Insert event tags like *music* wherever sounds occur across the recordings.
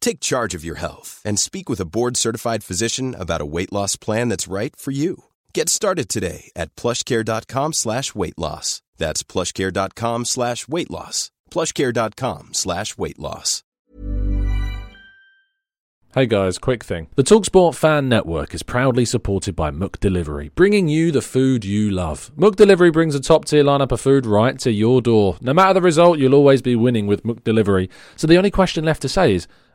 Take charge of your health and speak with a board-certified physician about a weight loss plan that's right for you. Get started today at plushcare.com slash weight loss. That's plushcare.com slash weight loss. plushcare.com slash weight loss. Hey guys, quick thing. The Talksport Fan Network is proudly supported by McDelivery, bringing you the food you love. McDelivery brings a top tier lineup of food right to your door. No matter the result, you'll always be winning with McDelivery. So the only question left to say is,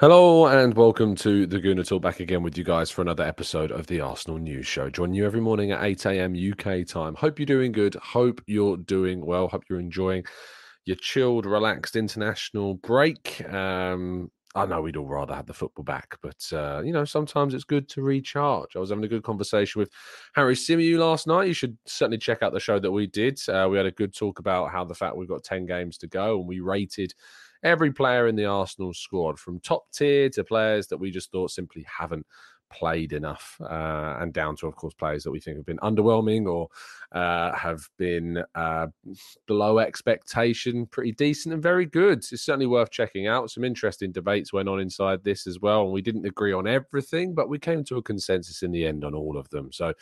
Hello and welcome to the Gooner Talk back again with you guys for another episode of the Arsenal News Show. Join you every morning at 8 a.m. UK time. Hope you're doing good. Hope you're doing well. Hope you're enjoying your chilled, relaxed international break. Um, I know we'd all rather have the football back, but uh, you know sometimes it's good to recharge. I was having a good conversation with Harry Symeou last night. You should certainly check out the show that we did. Uh, we had a good talk about how the fact we've got ten games to go, and we rated every player in the Arsenal squad, from top tier to players that we just thought simply haven't played enough, uh, and down to, of course, players that we think have been underwhelming or uh, have been uh, below expectation, pretty decent and very good. It's certainly worth checking out. Some interesting debates went on inside this as well, and we didn't agree on everything, but we came to a consensus in the end on all of them. So,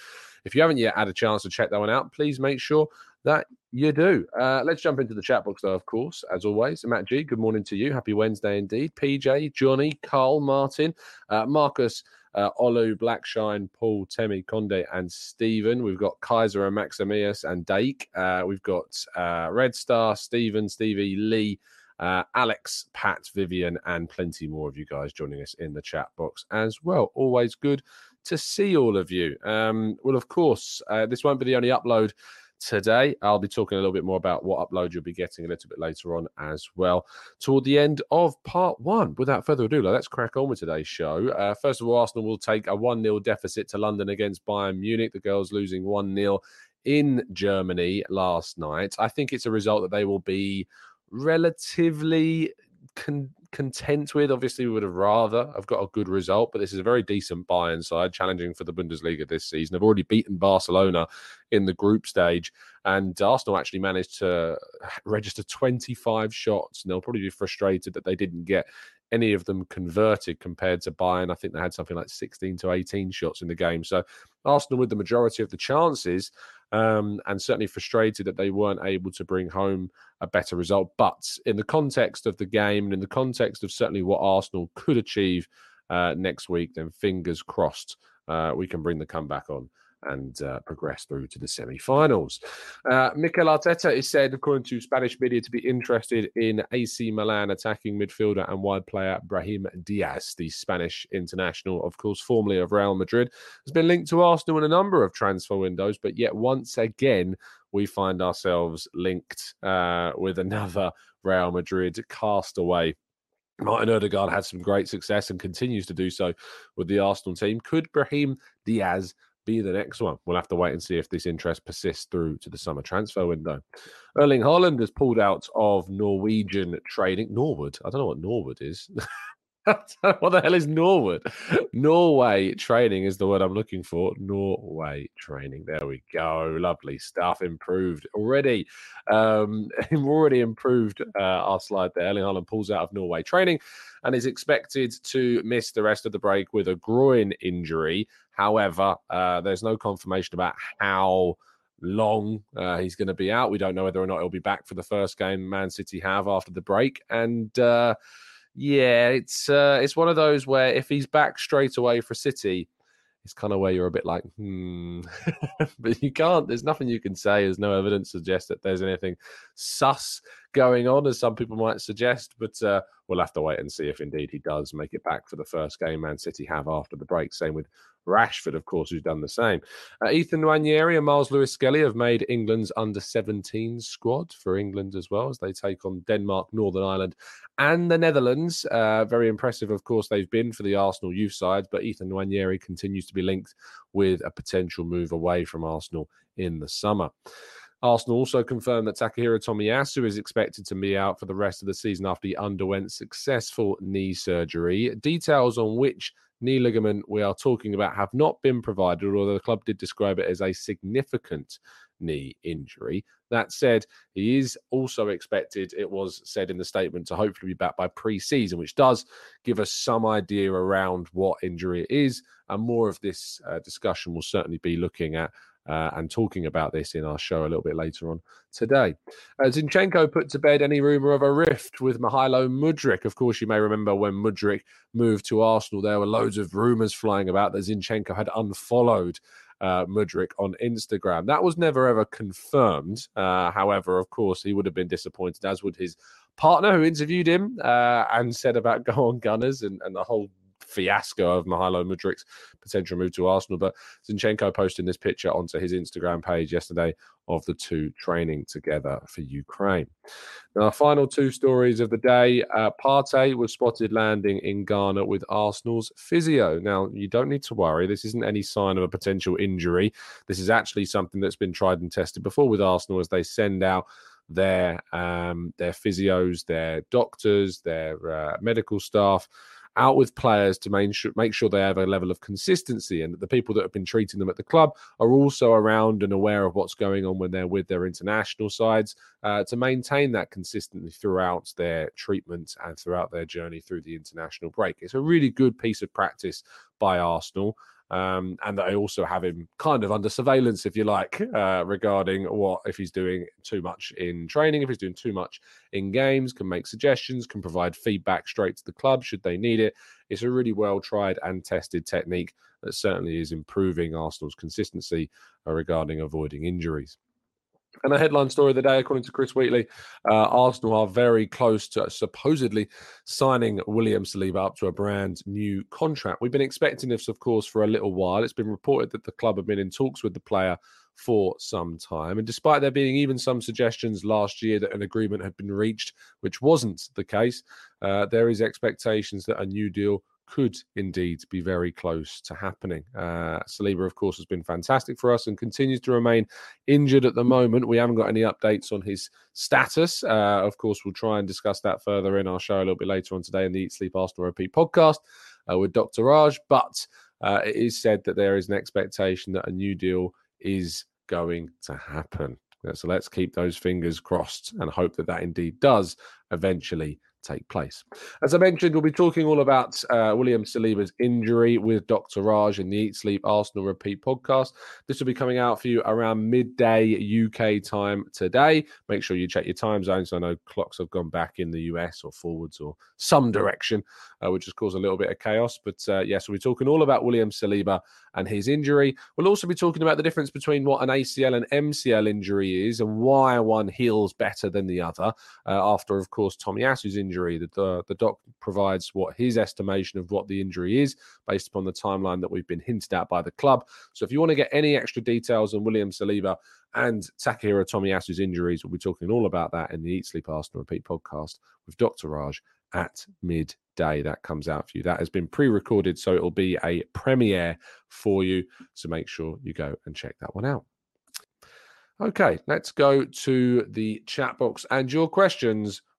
if you haven't yet had a chance to check that one out, please make sure that you do. Uh, let's jump into the chat box, though, of course, as always. Matt G, good morning to you. Happy Wednesday indeed. PJ, Johnny, Carl, Martin, uh, Marcus, uh, Olu, Blackshine, Paul, Temi, Conde, and Stephen. We've got Kaiser and Maximius and Dake. Uh, we've got uh, Red Star, Stephen, Stevie, Lee. Uh, Alex, Pat, Vivian, and plenty more of you guys joining us in the chat box as well. Always good to see all of you. Um, well, of course, uh, this won't be the only upload today. I'll be talking a little bit more about what upload you'll be getting a little bit later on as well. Toward the end of part one. Without further ado, let's crack on with today's show. Uh, first of all, Arsenal will take a 1 0 deficit to London against Bayern Munich. The girls losing 1 0 in Germany last night. I think it's a result that they will be relatively. Con- content with. Obviously, we would have rather have got a good result, but this is a very decent Bayern side challenging for the Bundesliga this season. They've already beaten Barcelona in the group stage, and Arsenal actually managed to *laughs* register 25 shots. And they'll probably be frustrated that they didn't get any of them converted compared to Bayern. I think they had something like 16 to 18 shots in the game. So Arsenal with the majority of the chances, um, and certainly frustrated that they weren't able to bring home a better result. But in the context of the game and in the context of certainly what Arsenal could achieve uh, next week, then fingers crossed uh, we can bring the comeback on and uh, progress through to the semi-finals. Uh, Mikel Arteta is said, according to Spanish media, to be interested in AC Milan attacking midfielder and wide player Brahim Diaz, the Spanish international, of course, formerly of Real Madrid, has been linked to Arsenal in a number of transfer windows, but yet once again we find ourselves linked uh, with another Real Madrid castaway. Martin Odegaard had some great success and continues to do so with the Arsenal team. Could Brahim Diaz be the next one. We'll have to wait and see if this interest persists through to the summer transfer window. Erling Haaland has pulled out of Norwegian trading. Norwood. I don't know what Norwood is. *laughs* *laughs* what the hell is Norwood? Norway training is the word I'm looking for. Norway training. There we go. Lovely stuff. Improved already. Um, *laughs* already improved uh, our slide there. Erling Haaland pulls out of Norway training and is expected to miss the rest of the break with a groin injury. However, uh, there's no confirmation about how long uh, he's going to be out. We don't know whether or not he'll be back for the first game Man City have after the break. And uh, Yeah, it's uh, it's one of those where if he's back straight away for City, it's kind of where you're a bit like, hmm. *laughs* but you can't. There's nothing you can say. There's no evidence to suggest that there's anything sus going on, as some people might suggest. But uh, we'll have to wait and see if indeed he does make it back for the first game Man City have after the break. Same with Rashford, of course, who's done the same. Uh, Ethan Nwaneri and Myles Lewis Skelly have made England's under 17 squad for England as well as they take on Denmark, Northern Ireland, and the Netherlands. Uh, very impressive, of course, they've been for the Arsenal youth side, but Ethan Nwaneri continues to be linked with a potential move away from Arsenal in the summer. Arsenal also confirmed that Takahiro Tomiyasu is expected to be out for the rest of the season after he underwent successful knee surgery. Details on which knee ligament we are talking about have not been provided, although the club did describe it as a significant knee injury. That said, he is also expected, it was said in the statement, to hopefully be back by pre season, which does give us some idea around what injury it is. And more of this uh, discussion will certainly be looking at uh, and talking about this in our show a little bit later on today. Uh, Zinchenko put to bed any rumour of a rift with Mykhailo Mudryk. Of course, you may remember when Mudryk moved to Arsenal, there were loads of rumours flying about that Zinchenko had unfollowed uh, Mudryk on Instagram. That was never ever confirmed. Uh, however, of course, he would have been disappointed, as would his partner who interviewed him uh, and said about *laughs* go on Gunners and, and the whole fiasco of Mykhailo Mudryk's potential move to Arsenal. But Zinchenko posted this picture onto his Instagram page yesterday of the two training together for Ukraine. Now, our final two stories of the day. Uh, Partey was spotted landing in Ghana with Arsenal's physio. Now, you don't need to worry. This isn't any sign of a potential injury. This is actually something that's been tried and tested before with Arsenal as they send out their um, their physios, their doctors, their uh, medical staff out with players to make sure, make sure they have a level of consistency and that the people that have been treating them at the club are also around and aware of what's going on when they're with their international sides uh, to maintain that consistently throughout their treatment and throughout their journey through the international break. It's a really good piece of practice by Arsenal um, and they also have him kind of under surveillance, if you like, uh, regarding what if he's doing too much in training, if he's doing too much in games, can make suggestions, can provide feedback straight to the club should they need it. It's a really well tried and tested technique that certainly is improving Arsenal's consistency uh, regarding avoiding injuries. And a headline story of the day, according to Chris Wheatley, uh, Arsenal are very close to supposedly signing William Saliba up to a brand new contract. We've been expecting this, of course, for a little while. It's been reported that the club have been in talks with the player for some time. And despite there being even some suggestions last year that an agreement had been reached, which wasn't the case, uh, there is expectations that a new deal could indeed be very close to happening. Uh, Saliba, of course, has been fantastic for us and continues to remain injured at the moment. We haven't got any updates on his status. Uh, of course, we'll try and discuss that further in our show a little bit later on today in the Eat Sleep Arsenal Repeat podcast uh, with Dr. Raj. But uh, it is said that there is an expectation that a new deal is going to happen. So let's keep those fingers crossed and hope that that indeed does eventually take place. As I mentioned, we'll be talking all about uh, William Saliba's injury with Dr. Raj in the Eat Sleep Arsenal Repeat podcast. This will be coming out for you around midday UK time today. Make sure you check your time zones. I know clocks have gone back in the US or forwards or some direction, uh, which has caused a little bit of chaos. But uh, yes, we'll be talking all about William Saliba and his injury. We'll also be talking about the difference between what an ACL and MCL injury is and why one heals better than the other. Uh, after, of course, Tomiyasu's injury injury. The, the, the doc provides what his estimation of what the injury is based upon the timeline that we've been hinted at by the club. So if you want to get any extra details on William Saliba and Takahiro Tomiyasu's injuries, we'll be talking all about that in the Eat Sleep Arsenal Repeat podcast with Dr. Raj at midday. That comes out for you. That has been pre recorded, so it'll be a premiere for you. So make sure you go and check that one out. Okay, let's go to the chat box and your questions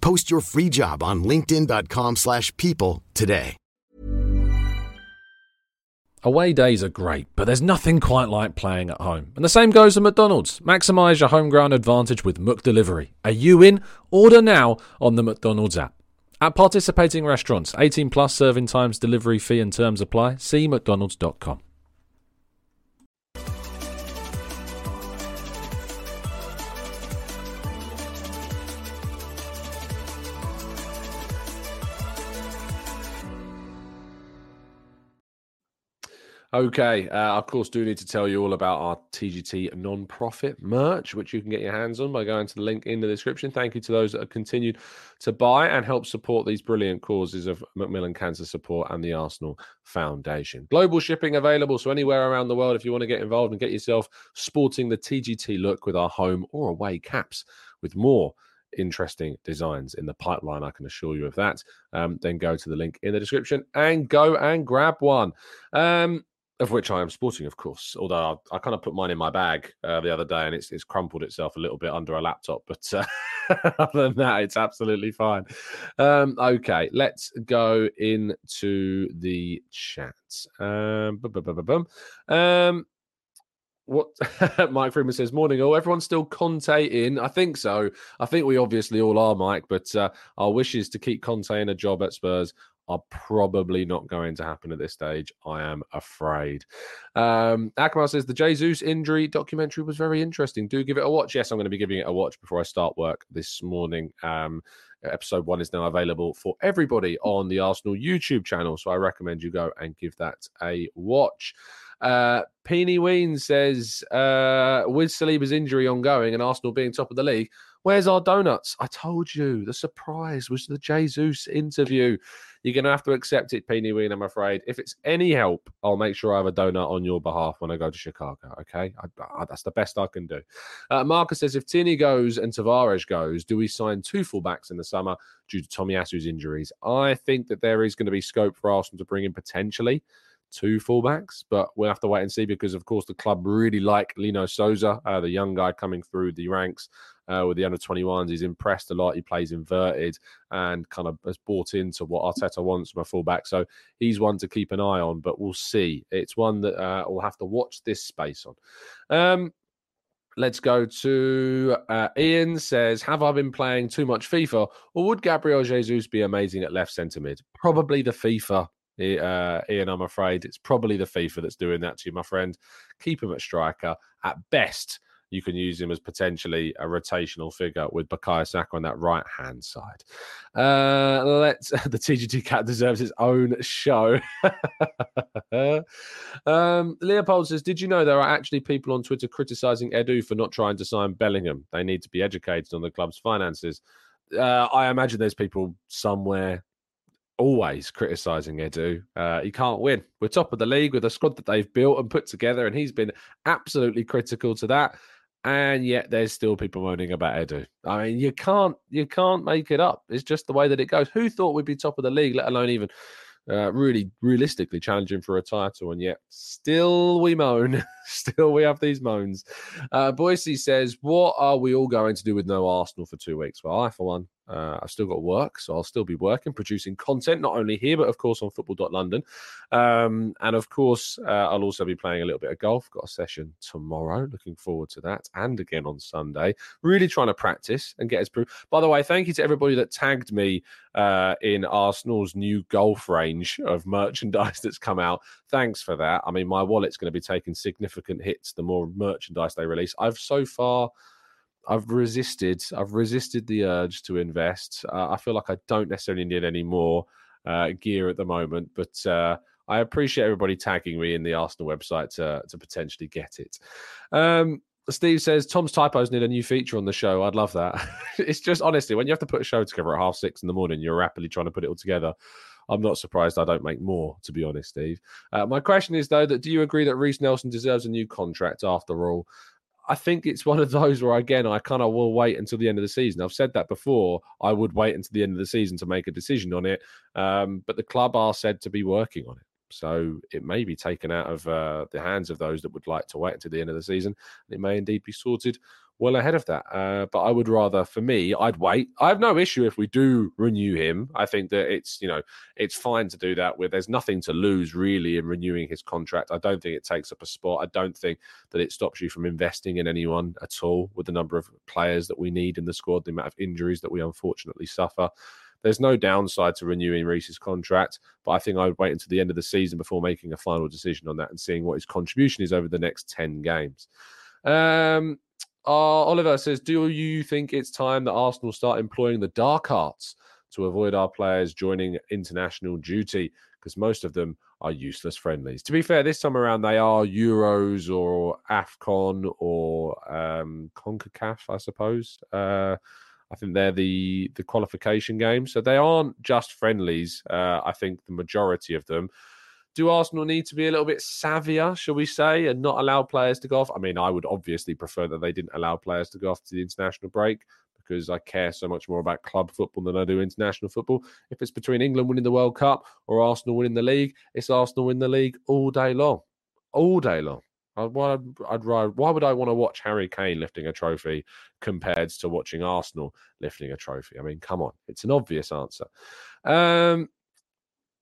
Post your free job on linkedin.com/people slash people today. Away days are great, but there's nothing quite like playing at home. And the same goes for McDonald's. Maximise your home ground advantage with McDelivery. Are you in? Order now on the McDonald's app. At participating restaurants, 18 plus serving times, delivery fee and terms apply. See mcdonalds.com. Okay, uh, of course, do need to tell you all about our TGT non-profit merch, which you can get your hands on by going to the link in the description. Thank you to those that have continued to buy and help support these brilliant causes of Macmillan Cancer Support and the Arsenal Foundation. Global shipping available, so anywhere around the world, if you want to get involved and get yourself sporting the TGT look with our home or away caps, with more interesting designs in the pipeline. I can assure you of that. Um, then go to the link in the description and go and grab one. Um, of which I am sporting, of course. Although I, I kind of put mine in my bag uh, the other day, and it's it's crumpled itself a little bit under a laptop. But uh, *laughs* other than that, it's absolutely fine. Um, okay, let's go into the chat. Um, um, what *laughs* Mike Freeman says, morning all. Everyone's still Conte in. I think so. I think we obviously all are, Mike, but uh, our wish is to keep Conte in a job at Spurs are probably not going to happen at this stage. I am afraid. Um, Akmal says the Jesus injury documentary was very interesting. Do give it a watch. Yes, I'm going to be giving it a watch before I start work this morning. Um, episode one is now available for everybody on the Arsenal YouTube channel. So I recommend you go and give that a watch. Uh, Peeny Ween says, uh, with Saliba's injury ongoing and Arsenal being top of the league, where's our donuts? I told you the surprise was the Jesus interview. You're going to have to accept it, Peeny Ween, I'm afraid. If it's any help, I'll make sure I have a donut on your behalf when I go to Chicago, okay? I, I, that's the best I can do. Uh, Marcus says, if Tierney goes and Tavares goes, do we sign two fullbacks in the summer due to Tomiyasu's injuries? I think that there is going to be scope for Arsenal to bring in potentially two fullbacks, but we'll have to wait and see because, of course, the club really like Lino Sousa, uh, the young guy coming through the ranks uh, with the under 21s. He's impressed a lot. He plays inverted and kind of has bought into what Arteta wants from a fullback. So he's one to keep an eye on, but we'll see. It's one that uh, we'll have to watch this space on. Um, Let's go to uh, Ian says, Have I been playing too much FIFA or would Gabriel Jesus be amazing at left centre mid? Probably the FIFA uh, Ian, I'm afraid it's probably the FIFA that's doing that to you, my friend. Keep him at striker. At best, you can use him as potentially a rotational figure with Bukayo Saka on that right hand side. Uh, let's *laughs* the TGT cat deserves its own show. *laughs* um, Leopold says, "Did you know there are actually people on Twitter criticizing Edu for not trying to sign Bellingham? They need to be educated on the club's finances." Uh, I imagine there's people somewhere always criticizing Edu. Uh, he can't win. We're top of the league with a squad that they've built and put together, and he's been absolutely critical to that. And yet, there's still people moaning about Edu. I mean, you can't you can't make it up. It's just the way that it goes. Who thought we'd be top of the league, let alone even uh, really realistically challenging for a title, and yet still we moan, *laughs* still we have these moans. Uh, Boise says, "What are we all going to do with no Arsenal for two weeks?" Well, I, for one, uh, I've still got work, so I'll still be working, producing content, not only here, but of course on football.london. Um, and of course, uh, I'll also be playing a little bit of golf. Got a session tomorrow. Looking forward to that. And again on Sunday. Really trying to practice and get as proof. By the way, thank you to everybody that tagged me uh, in Arsenal's new golf range of merchandise *laughs* that's come out. Thanks for that. I mean, my wallet's going to be taking significant hits the more merchandise they release. I've so far I've resisted. I've resisted the urge to invest. Uh, I feel like I don't necessarily need any more uh, gear at the moment, but uh, I appreciate everybody tagging me in the Arsenal website to to potentially get it. Um, Steve says Tom's typos need a new feature on the show. I'd love that. *laughs* it's just honestly, when you have to put a show together at half six in the morning, you're rapidly trying to put it all together. I'm not surprised I don't make more, to be honest, Steve. Uh, my question is though that do you agree that Reiss Nelson deserves a new contract after all? I think it's one of those where again I kind of will wait until the end of the season. I've said that before. I would wait until the end of the season to make a decision on it, um, but the club are said to be working on it. So it may be taken out of uh, the hands of those that would like to wait until the end of the season. It may indeed be sorted well ahead of that. Uh, but I would rather, for me, I'd wait. I have no issue if we do renew him. I think that it's you know it's fine to do that. Where there's nothing to lose really in renewing his contract. I don't think it takes up a spot. I don't think that it stops you from investing in anyone at all with the number of players that we need in the squad, the amount of injuries that we unfortunately suffer. There's no downside to renewing Reiss's contract, but I think I would wait until the end of the season before making a final decision on that and seeing what his contribution is over the next 10 games. Um, uh, Oliver says, Do you think it's time that Arsenal start employing the dark arts to avoid our players joining international duty? Because most of them are useless friendlies. To be fair, this time around they are Euros or AFCON or um, CONCACAF, I suppose. Uh, I think they're the the qualification games, so they aren't just friendlies. Uh, I think the majority of them. Do Arsenal need to be a little bit savvier, shall we say, and not allow players to go off? I mean, I would obviously prefer that they didn't allow players to go off to the international break because I care so much more about club football than I do international football. If it's between England winning the World Cup or Arsenal winning the league, it's Arsenal win the league all day long, all day long. Why, I'd, why would I want to watch Harry Kane lifting a trophy compared to watching Arsenal lifting a trophy? I mean, come on, it's an obvious answer. Um,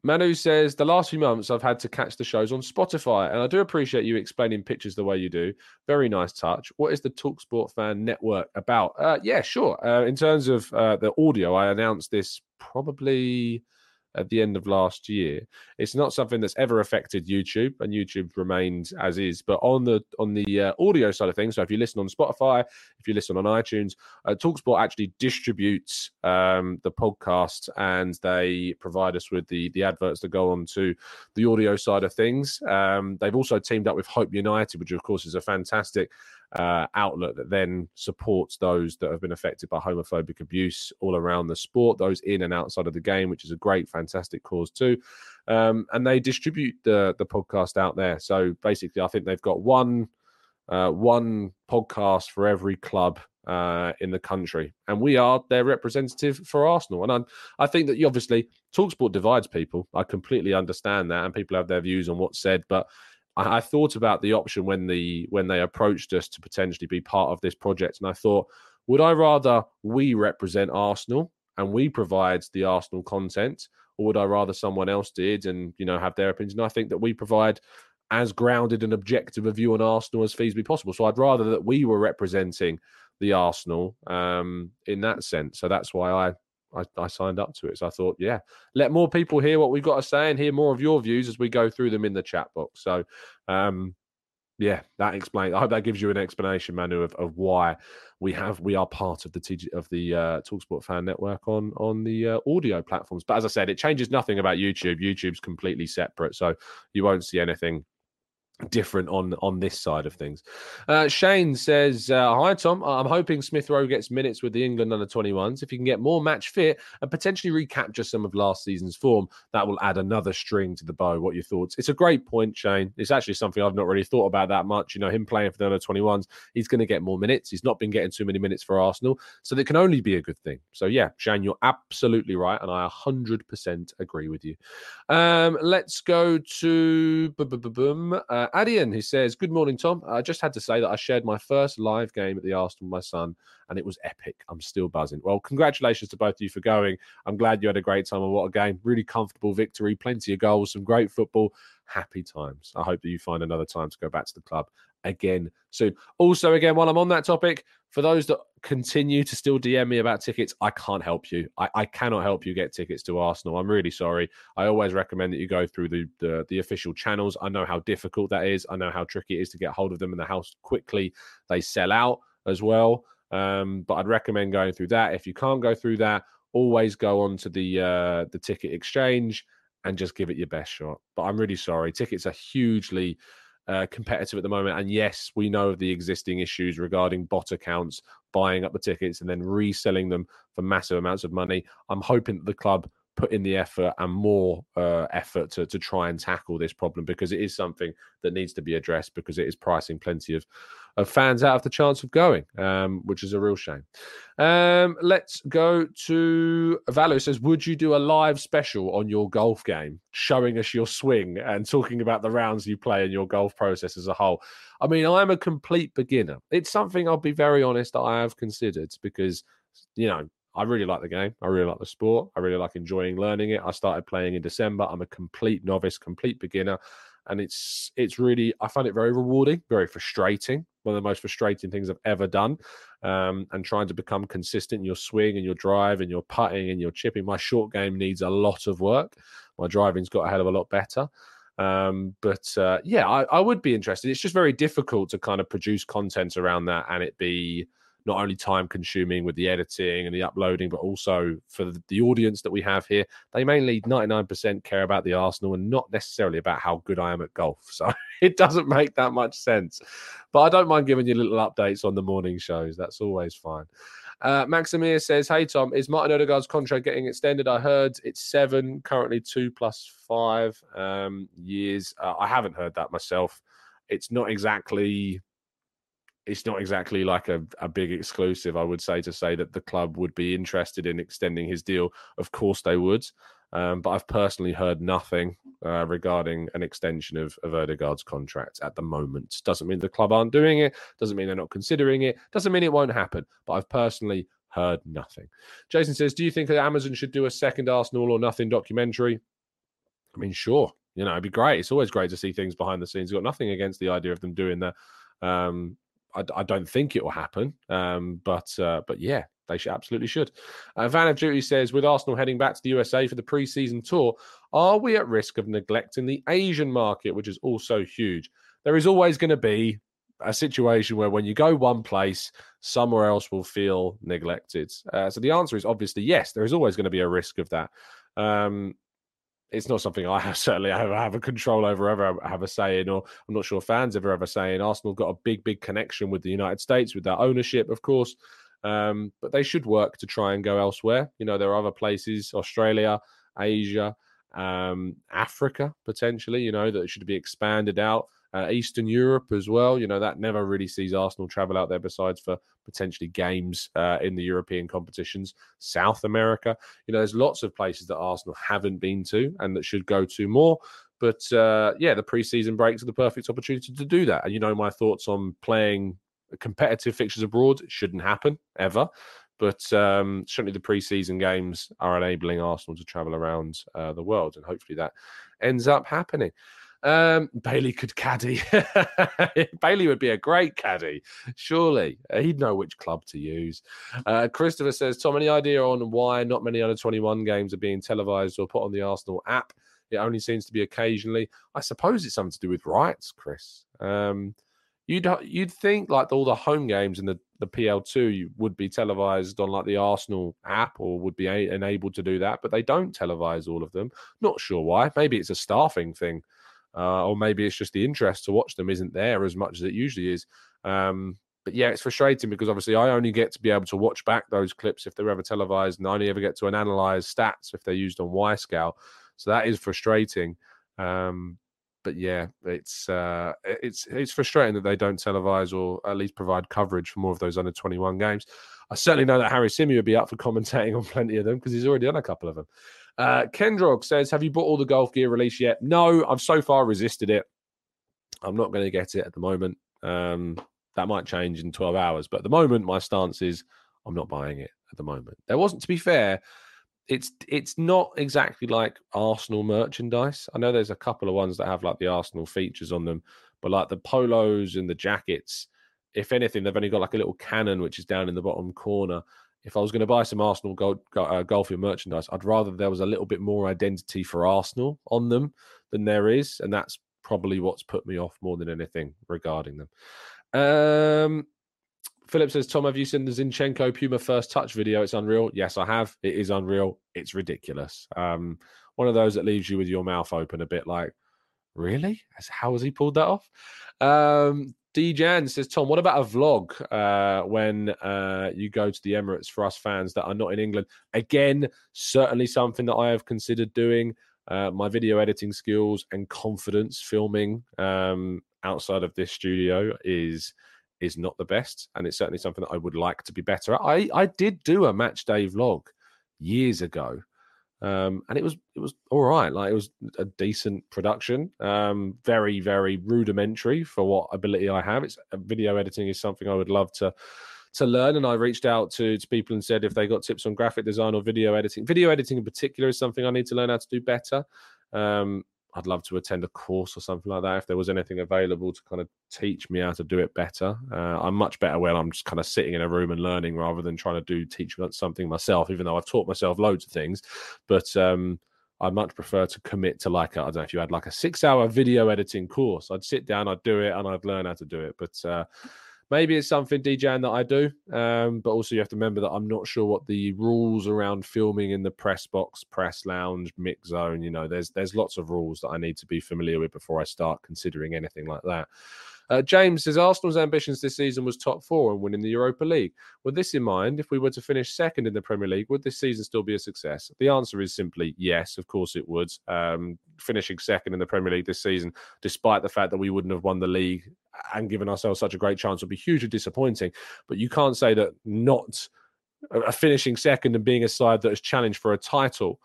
Manu says the last few months I've had to catch the shows on Spotify, and I do appreciate you explaining pictures the way you do. Very nice touch. What is the Talksport Fan Network about? Uh, yeah, sure. Uh, in terms of uh, the audio, I announced this probably at the end of last year. It's not something that's ever affected YouTube, and YouTube remains as is. But on the on the uh, audio side of things, so if you listen on Spotify, if you listen on iTunes, uh, Talksport actually distributes um, the podcast, and they provide us with the the adverts that go on to the audio side of things. Um, they've also teamed up with Hope United, which of course is a fantastic uh, outlet that then supports those that have been affected by homophobic abuse all around the sport, those in and outside of the game, which is a great, fantastic cause too. Um, and they distribute the the podcast out there. So basically, I think they've got one uh, one podcast for every club uh, in the country, and we are their representative for Arsenal. And I'm, I think that you obviously Talksport divides people. I completely understand that, and people have their views on what's said, but I, I thought about the option when the when they approached us to potentially be part of this project, and I thought, would I rather we represent Arsenal and we provide the Arsenal content, or would I rather someone else did and you know have their opinion? I think that we provide as grounded and objective a view on Arsenal as feasibly possible. So I'd rather that we were representing the Arsenal um, in that sense. So that's why I I, I, signed up to it. So I thought, yeah, let more people hear what we've got to say and hear more of your views as we go through them in the chat box. So, um, yeah, that explains. I hope that gives you an explanation, Manu, of, of why we have we are part of the TG, of the uh, Talksport fan network on on the uh, audio platforms. But as I said, it changes nothing about YouTube. YouTube's completely separate, so you won't see anything different on on this side of things. Uh, Shane says, uh, "Hi Tom, I'm hoping Smith Rowe gets minutes with the England under 21s. If he can get more match fit and potentially recapture some of last season's form, that will add another string to the bow. What your thoughts? It's a great point, Shane. It's actually something I've not really thought about that much. You know, him playing for the under 21s, he's going to get more minutes. He's not been getting too many minutes for Arsenal, so that can only be a good thing. So yeah, Shane, you're absolutely right, and I 100% agree with you. Um, let's go to boom." Uh, Adian, who says, Good morning, Tom. I just had to say that I shared my first live game at the Arsenal with my son, and it was epic. I'm still buzzing. Well, congratulations to both of you for going. I'm glad you had a great time, and what a game. Really comfortable victory, plenty of goals, some great football. Happy times. I hope that you find another time to go back to the club again soon. Also, again, while I'm on that topic, for those that continue to still DM me about tickets, I can't help you. I, I cannot help you get tickets to Arsenal. I'm really sorry. I always recommend that you go through the, the, the official channels. I know how difficult that is. I know how tricky it is to get hold of them and the house quickly they sell out as well. Um, but I'd recommend going through that. If you can't go through that, always go on to the uh, the ticket exchange and just give it your best shot. But I'm really sorry. Tickets are hugely uh, competitive at the moment. And yes, we know of the existing issues regarding bot accounts buying up the tickets and then reselling them for massive amounts of money. I'm hoping that the club put in the effort and more uh, effort to, to try and tackle this problem because it is something that needs to be addressed because it is pricing plenty of, of fans out of the chance of going, um, which is a real shame. Um, let's go to Valo says, Would you do a live special on your golf game, showing us your swing and talking about the rounds you play and your golf process as a whole? I mean, I'm a complete beginner. It's something I'll be very honest I have considered because, you know, I really like the game. I really like the sport. I really like enjoying learning it. I started playing in December. I'm a complete novice, complete beginner. And it's it's really I find it very rewarding, very frustrating. One of the most frustrating things I've ever done. Um, and trying to become consistent in your swing and your drive and your putting and your chipping. My short game needs a lot of work. My driving's got a hell of a lot better. Um, but uh, yeah, I, I, would be interested. It's just very difficult to kind of produce content around that and it be not only time consuming with the editing and the uploading, but also for the, audience that we have here. They mainly 99% care about the Arsenal and not necessarily about how good I am at golf. *laughs* So it doesn't make that much sense. But I don't mind giving you little updates on the morning shows. That's always fine. Uh, Maximir says, Hey, Tom, is Martin Odegaard's contract getting extended? I heard it's seven, currently two plus five um, years. Uh, I haven't heard that myself. It's not exactly. It's not exactly like a, a big exclusive, I would say, to say that the club would be interested in extending his deal. Of course, they would. Um, but I've personally heard nothing uh, regarding an extension of, of Odegaard's contract at the moment. Doesn't mean the club aren't doing it. Doesn't mean they're not considering it. Doesn't mean it won't happen. But I've personally heard nothing. Jason says, "Do you think that Amazon should do a second Arsenal or nothing documentary?" I mean, sure. You know, it'd be great. It's always great to see things behind the scenes. Got nothing against the idea of them doing that. Um, I, I, don't think it will happen. Um, but uh, but yeah, they should absolutely should. Uh, Van of Duty says, with Arsenal heading back to the USA for the pre-season tour, are we at risk of neglecting the Asian market, which is also huge? There is always going to be a situation where when you go one place, somewhere else will feel neglected. Uh, so the answer is obviously yes. There is always going to be a risk of that. Um, it's not something I have *laughs* certainly have, have a control over, ever have a say in, or I'm not sure fans ever ever saying. Arsenal got a big, big connection with the United States with their ownership, of course. Um, but they should work to try and go elsewhere. You know, there are other places, Australia, Asia, um, Africa, potentially, you know, that should be expanded out. Uh, Eastern Europe as well. You know, that never really sees Arsenal travel out there besides for potentially games uh, in the European competitions. South America, you know, there's lots of places that Arsenal haven't been to and that should go to more. But uh, yeah, the preseason breaks are the perfect opportunity to do that. And you know, my thoughts on playing competitive fixtures abroad shouldn't happen ever. But um, certainly the preseason games are enabling Arsenal to travel around uh, the world, and hopefully that ends up happening. Um, Bailey could caddy. *laughs* Bailey would be a great caddy, surely. Uh, he'd know which club to use. Uh, Christopher says, Tom, any idea on why not many under 21 games are being televised or put on the Arsenal app? It only seems to be occasionally. I suppose it's something to do with rights, Chris. Um, You'd you'd think like all the home games in the, the PL2 would be televised on like the Arsenal app or would be a- enabled to do that, but they don't televise all of them. Not sure why. Maybe it's a staffing thing, uh, or maybe it's just the interest to watch them isn't there as much as it usually is. Um, but yeah, it's frustrating because obviously I only get to be able to watch back those clips if they're ever televised, and I only ever get to analyze stats if they're used on Wyscout. So that is frustrating. Um, but yeah, it's uh, it's it's frustrating that they don't televise or at least provide coverage for more of those under twenty one games. I certainly know that Harry Symeou would be up for commentating on plenty of them because he's already done a couple of them. Uh, Kendrog says, "Have you bought all the golf gear release yet?" No, I've so far resisted it. I'm not going to get it at the moment. Um, that might change in 12 hours, but at the moment, my stance is I'm not buying it at the moment. There wasn't, to be fair, it's it's not exactly like Arsenal merchandise. I know there's a couple of ones that have like the Arsenal features on them, but like the polos and the jackets, if anything, they've only got like a little cannon which is down in the bottom corner. If I was going to buy some Arsenal gold, uh, golfing merchandise, I'd rather there was a little bit more identity for Arsenal on them than there is, and that's probably what's put me off more than anything regarding them. Um, Philip says, Tom, have you seen the Zinchenko Puma first touch video? It's unreal. Yes, I have. It is unreal. It's ridiculous. Um, one of those that leaves you with your mouth open a bit like, really? How has he pulled that off? Um, Dejan says, Tom, what about a vlog uh, when uh, you go to the Emirates for us fans that are not in England? Again, certainly something that I have considered doing. Uh, my video editing skills and confidence filming um, outside of this studio is is not the best, and it's certainly something that I would like to be better at. I I did do a match day vlog years ago, um, and it was it was all right. Like it was a decent production, um, very very rudimentary for what ability I have. It's uh, video editing is something I would love to to learn. And I reached out to, to people and said if they got tips on graphic design or video editing. Video editing in particular is something I need to learn how to do better. Um, I'd love to attend a course or something like that if there was anything available to kind of teach me how to do it better. Uh, I'm much better when I'm just kind of sitting in a room and learning rather than trying to do teach something myself, even though I've taught myself loads of things. But um, I'd much prefer to commit to like I don't know if you had like a six hour video editing course. I'd sit down, I'd do it, and I'd learn how to do it. But uh, maybe it's something DJ that I do, um, but also you have to remember that I'm not sure what the rules around filming in the press box, press lounge, mix zone. You know, there's there's lots of rules that I need to be familiar with before I start considering anything like that. Uh, James says Arsenal's ambitions this season was top four and winning the Europa League. With this in mind, if we were to finish second in the Premier League, would this season still be a success? The answer is simply yes, of course it would. Um, finishing second in the Premier League this season, despite the fact that we wouldn't have won the league and given ourselves such a great chance, would be hugely disappointing. But you can't say that not a finishing second and being a side that has challenged for a title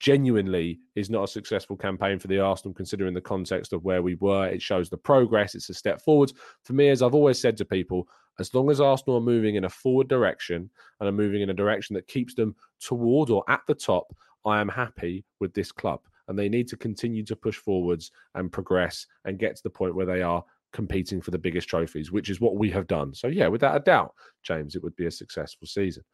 genuinely is not a successful campaign for the Arsenal, considering the context of where we were. It shows the progress, it's a step forward. For me, as I've always said to people, as long as Arsenal are moving in a forward direction and are moving in a direction that keeps them toward or at the top, I am happy with this club. And they need to continue to push forwards and progress and get to the point where they are competing for the biggest trophies, which is what we have done. So, yeah, without a doubt, James, it would be a successful season.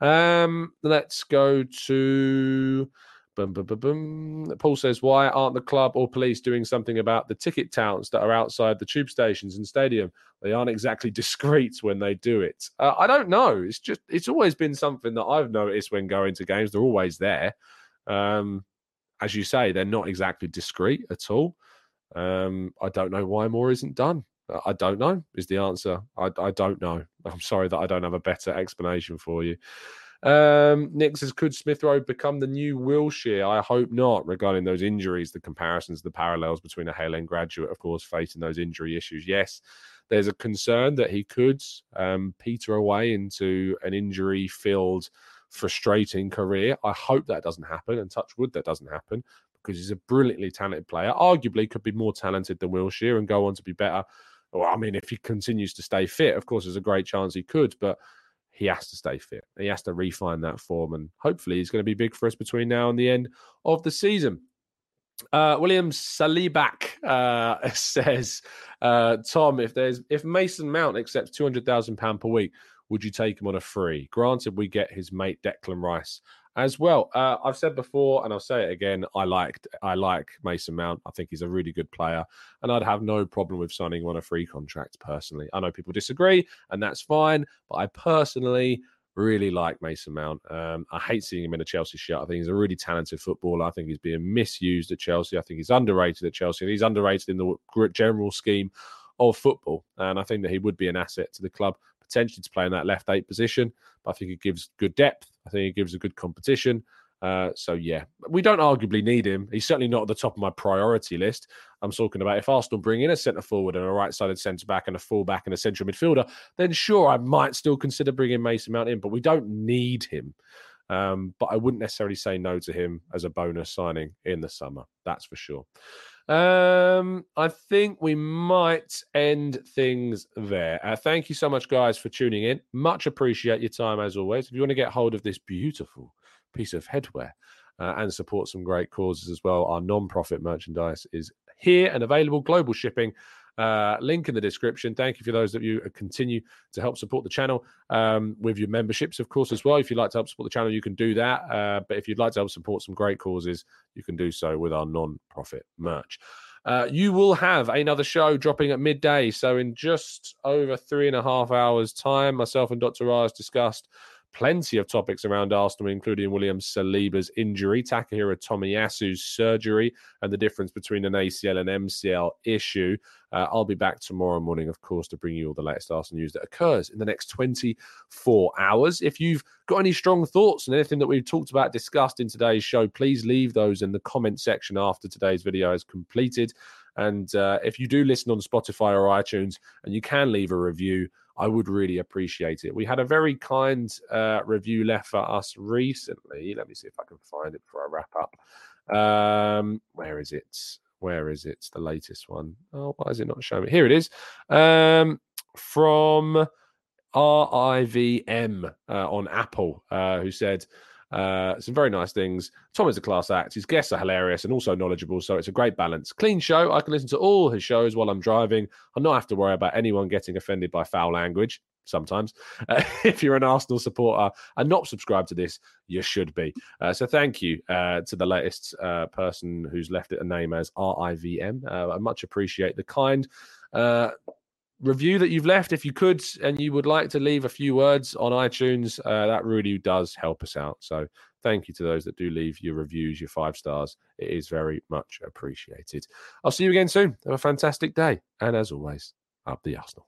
Um, let's go to Boom, boom, boom, boom. Paul says, why aren't the club or police doing something about the ticket touts that are outside the tube stations and stadium? They aren't exactly *laughs* discreet when they do it. Uh, I don't know. It's just, it's always been something that I've noticed when going to games. They're always there. Um, as you say, they're not exactly discreet at all. Um, I don't know why more isn't done. I don't know, is the answer. I, I don't know. I'm sorry that I don't have a better explanation for you. Um, Nick says, could Smith Rowe become the new Wilshere? I hope not, regarding those injuries, the comparisons, the parallels between a Hale End graduate, of course, facing those injury issues. Yes, there's a concern that he could um, peter away into an injury filled, frustrating career. I hope that doesn't happen, and touch wood that doesn't happen because he's a brilliantly talented player. Arguably, could be more talented than Wilshere and go on to be better. Well, I mean, if he continues to stay fit, of course, there's a great chance he could, but he has to stay fit. He has to refine that form, and hopefully, he's going to be big for us between now and the end of the season. Uh, William Salibak uh, *laughs* says, uh, "Tom, if there's if Mason Mount accepts two hundred thousand pound per week, would you take him on a free? Granted, we get his mate Declan Rice as well. Uh, I've said before, and I'll say it again. I liked, I like Mason Mount. I think he's a really good player, and I'd have no problem with signing on a free contract. Personally, I know people disagree, and that's fine. But I personally really like Mason Mount. Um, I hate seeing him in a Chelsea shirt. I think he's a really talented footballer. I think he's being misused at Chelsea. I think he's underrated at Chelsea, and he's underrated in the general scheme of football. And I think that he would be an asset to the club potentially to play in that left eight position. But I think it gives good depth. I think it gives a good competition. Uh, so yeah, we don't arguably need him. He's certainly not at the top of my priority list. I'm talking about if Arsenal bring in a centre forward and a right-sided centre back and a full back and a central midfielder, then sure, I might still consider bringing Mason Mount in, but we don't need him. Um, but I wouldn't necessarily say no to him as a bonus signing in the summer. That's for sure. Um, I think we might end things there. Uh, thank you so much, guys, for tuning in. Much appreciate your time as always. If you want to get hold of this beautiful piece of headwear uh, and support some great causes as well, our non-profit merchandise is here and available. Global shipping. Uh, link in the description. Thank you for those of you who continue to help support the channel um, with your memberships, of course, as well. If you'd like to help support the channel, you can do that. Uh, but if you'd like to help support some great causes, you can do so with our non profit merch. Uh, you will have another show dropping at midday. So, in just over three and a half hours' time, myself and Dr. Raj discussed plenty of topics around Arsenal, including William Saliba's injury, Takahiro Tomiyasu's surgery, and the difference between an ACL and MCL issue. Uh, I'll be back tomorrow morning, of course, to bring you all the latest Arsenal news that occurs in the next 24 hours. If you've got any strong thoughts and anything that we've talked about, discussed in today's show, please leave those in the comment section after today's video is completed. And uh, if you do listen on Spotify or iTunes and you can leave a review, I would really appreciate it. We had a very kind uh, review left for us recently. Let me see if I can find it before I wrap up. Um, where is it? Where is it? The latest one. Oh, why is it not showing? Here it is. Um, from RIVM uh, on Apple, uh, who said, uh, some very nice things. Tom is a class act. His guests are hilarious and also knowledgeable, so it's a great balance. Clean show. I can listen to all his shows while I'm driving. I not have to worry about anyone getting offended by foul language. Sometimes, *laughs* uh, if you're an Arsenal supporter and not subscribed to this, you should be. Uh, so, thank you uh, to the latest uh, person who's left it a name as RIVM. Uh, I much appreciate the kind review that you've left if you could and you would like to leave a few words on itunes uh, that really does help us out. So thank you to those that do leave your reviews your five stars. It is very much appreciated. I'll see you again soon. Have a fantastic day. And as always up the arsenal